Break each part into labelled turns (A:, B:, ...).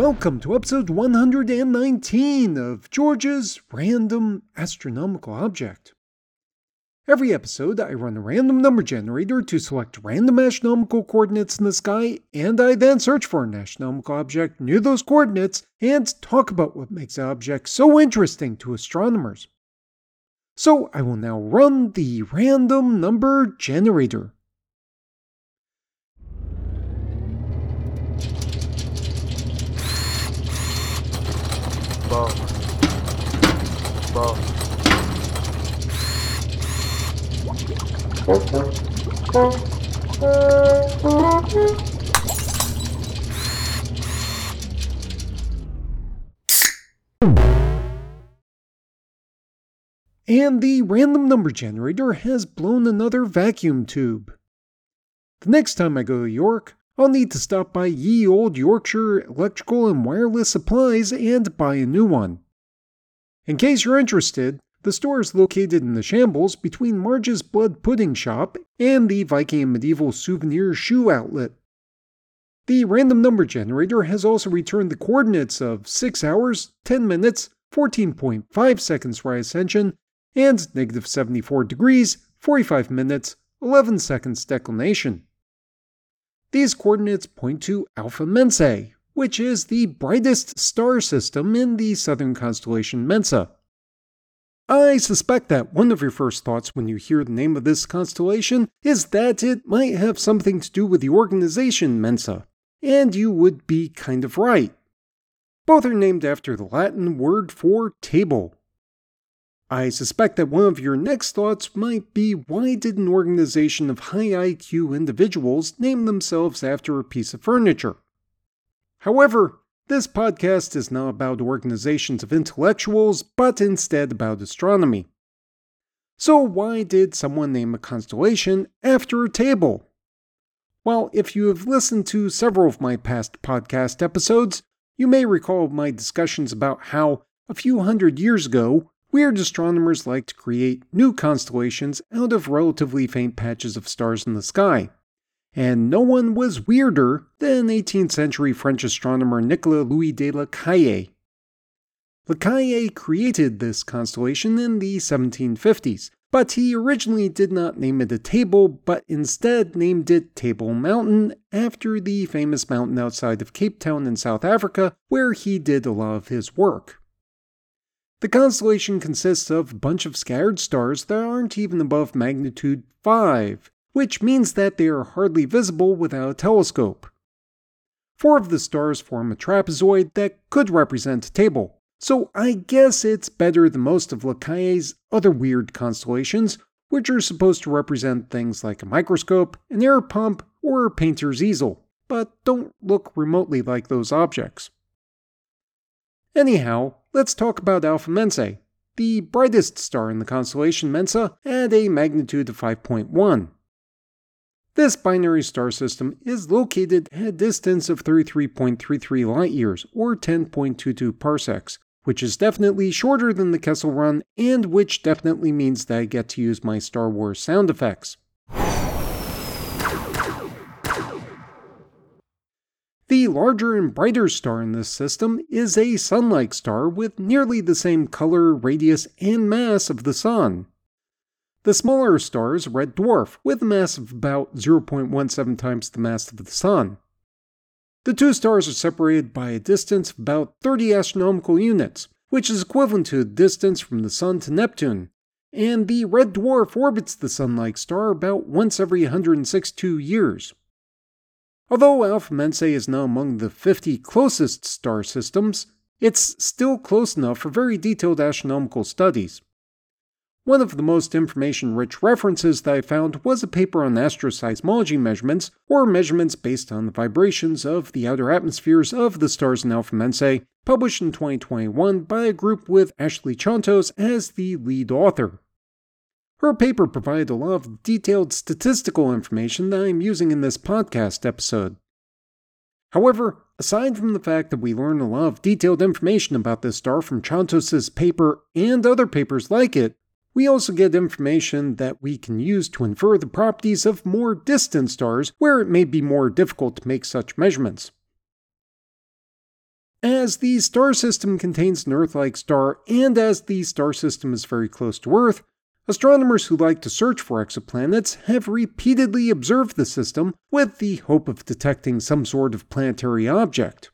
A: Welcome to episode 119 of George's Random Astronomical Object. Every episode, I run a random number generator to select random astronomical coordinates in the sky, and I then search for an astronomical object near those coordinates and talk about what makes the object so interesting to astronomers. So I will now run the random number generator.
B: Ball.
A: And the random number generator has blown another vacuum tube. The next time I go to York, I'll need to stop by Ye Old Yorkshire Electrical and Wireless Supplies and buy a new one. In case you're interested, the store is located in the shambles between Marge's Blood Pudding Shop and the Viking and Medieval Souvenir Shoe Outlet. The random number generator has also returned the coordinates of 6 hours, 10 minutes, 14.5 seconds for ascension, and negative 74 degrees, 45 minutes, 11 seconds declination. These coordinates point to Alpha Mensae, which is the brightest star system in the southern constellation Mensa. I suspect that one of your first thoughts when you hear the name of this constellation is that it might have something to do with the organization Mensa, and you would be kind of right. Both are named after the Latin word for table. I suspect that one of your next thoughts might be why did an organization of high IQ individuals name themselves after a piece of furniture? However, this podcast is not about organizations of intellectuals, but instead about astronomy. So, why did someone name a constellation after a table? Well, if you have listened to several of my past podcast episodes, you may recall my discussions about how, a few hundred years ago, weird astronomers like to create new constellations out of relatively faint patches of stars in the sky. And no one was weirder than 18th century French astronomer Nicolas Louis de La Caille. La Caille created this constellation in the 1750s, but he originally did not name it a table, but instead named it Table Mountain after the famous mountain outside of Cape Town in South Africa where he did a lot of his work. The constellation consists of a bunch of scattered stars that aren't even above magnitude 5, which means that they are hardly visible without a telescope. Four of the stars form a trapezoid that could represent a table, so I guess it's better than most of La Caille's other weird constellations, which are supposed to represent things like a microscope, an air pump, or a painter's easel, but don't look remotely like those objects. Anyhow, let's talk about Alpha Mensae, the brightest star in the constellation Mensa at a magnitude of 5.1. This binary star system is located at a distance of 33.33 light years, or 10.22 parsecs, which is definitely shorter than the Kessel Run, and which definitely means that I get to use my Star Wars sound effects. The larger and brighter star in this system is a Sun like star with nearly the same color, radius, and mass of the Sun. The smaller star is a red dwarf with a mass of about 0.17 times the mass of the Sun. The two stars are separated by a distance of about 30 astronomical units, which is equivalent to the distance from the Sun to Neptune, and the red dwarf orbits the Sun like star about once every 162 years. Although Alpha Mensae is now among the 50 closest star systems, it's still close enough for very detailed astronomical studies. One of the most information rich references that I found was a paper on asteroseismology measurements, or measurements based on the vibrations of the outer atmospheres of the stars in Alpha Mensae, published in 2021 by a group with Ashley Chontos as the lead author. Her paper provided a lot of detailed statistical information that I'm using in this podcast episode. However, aside from the fact that we learn a lot of detailed information about this star from Chontos' paper and other papers like it, we also get information that we can use to infer the properties of more distant stars where it may be more difficult to make such measurements. As the star system contains an Earth like star, and as the star system is very close to Earth, astronomers who like to search for exoplanets have repeatedly observed the system with the hope of detecting some sort of planetary object.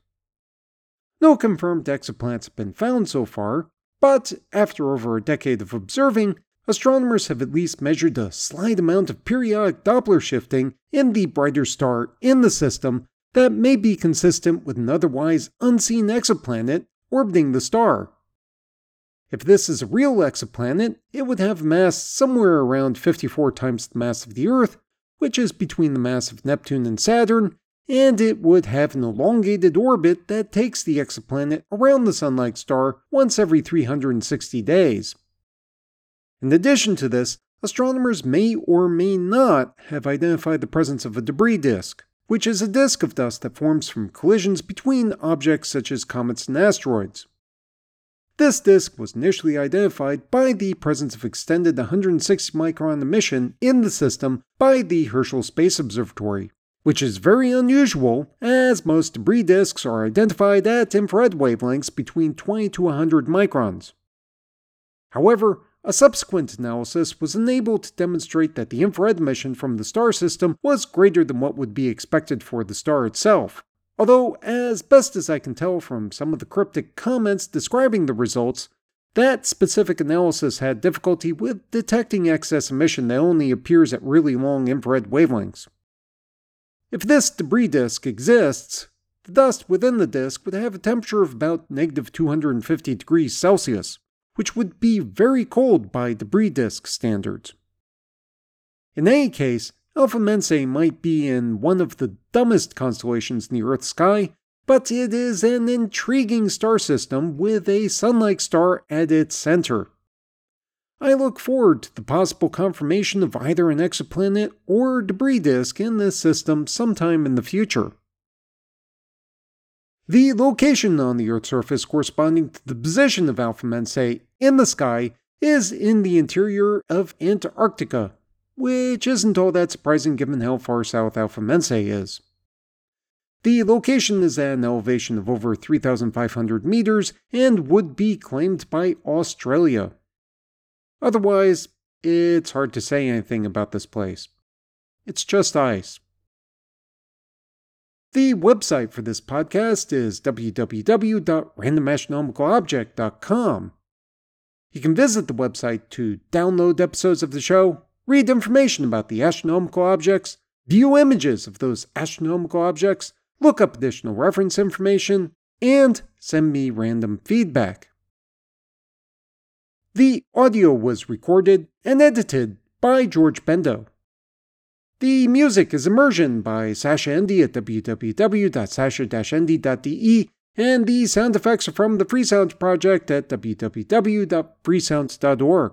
A: No confirmed exoplanets have been found so far, but after over a decade of observing, astronomers have at least measured a slight amount of periodic Doppler shifting in the brighter star in the system that may be consistent with an otherwise unseen exoplanet orbiting the star. If this is a real exoplanet, it would have a mass somewhere around 54 times the mass of the Earth, which is between the mass of Neptune and Saturn, and it would have an elongated orbit that takes the exoplanet around the Sun like star once every 360 days. In addition to this, astronomers may or may not have identified the presence of a debris disk which is a disk of dust that forms from collisions between objects such as comets and asteroids. This disk was initially identified by the presence of extended 160 micron emission in the system by the Herschel Space Observatory, which is very unusual as most debris disks are identified at infrared wavelengths between 20 to 100 microns. However, a subsequent analysis was enabled to demonstrate that the infrared emission from the star system was greater than what would be expected for the star itself. Although, as best as I can tell from some of the cryptic comments describing the results, that specific analysis had difficulty with detecting excess emission that only appears at really long infrared wavelengths. If this debris disk exists, the dust within the disk would have a temperature of about negative 250 degrees Celsius which would be very cold by debris disk standards. In any case, Alpha Mensae might be in one of the dumbest constellations in the Earth's sky, but it is an intriguing star system with a sun like star at its center. I look forward to the possible confirmation of either an exoplanet or debris disk in this system sometime in the future. The location on the Earth's surface corresponding to the position of Alpha Mensae in the sky is in the interior of Antarctica, which isn't all that surprising given how far south Alpha Mensae is. The location is at an elevation of over 3,500 meters and would be claimed by Australia. Otherwise, it's hard to say anything about this place. It's just ice. The website for this podcast is www.randomastronomicalobject.com. You can visit the website to download episodes of the show, read information about the astronomical objects, view images of those astronomical objects, look up additional reference information, and send me random feedback. The audio was recorded and edited by George Bendo. The music is Immersion by Sascha Ende at www.sascha-ende.de, and the sound effects are from the Freesounds Project at www.freesounds.org.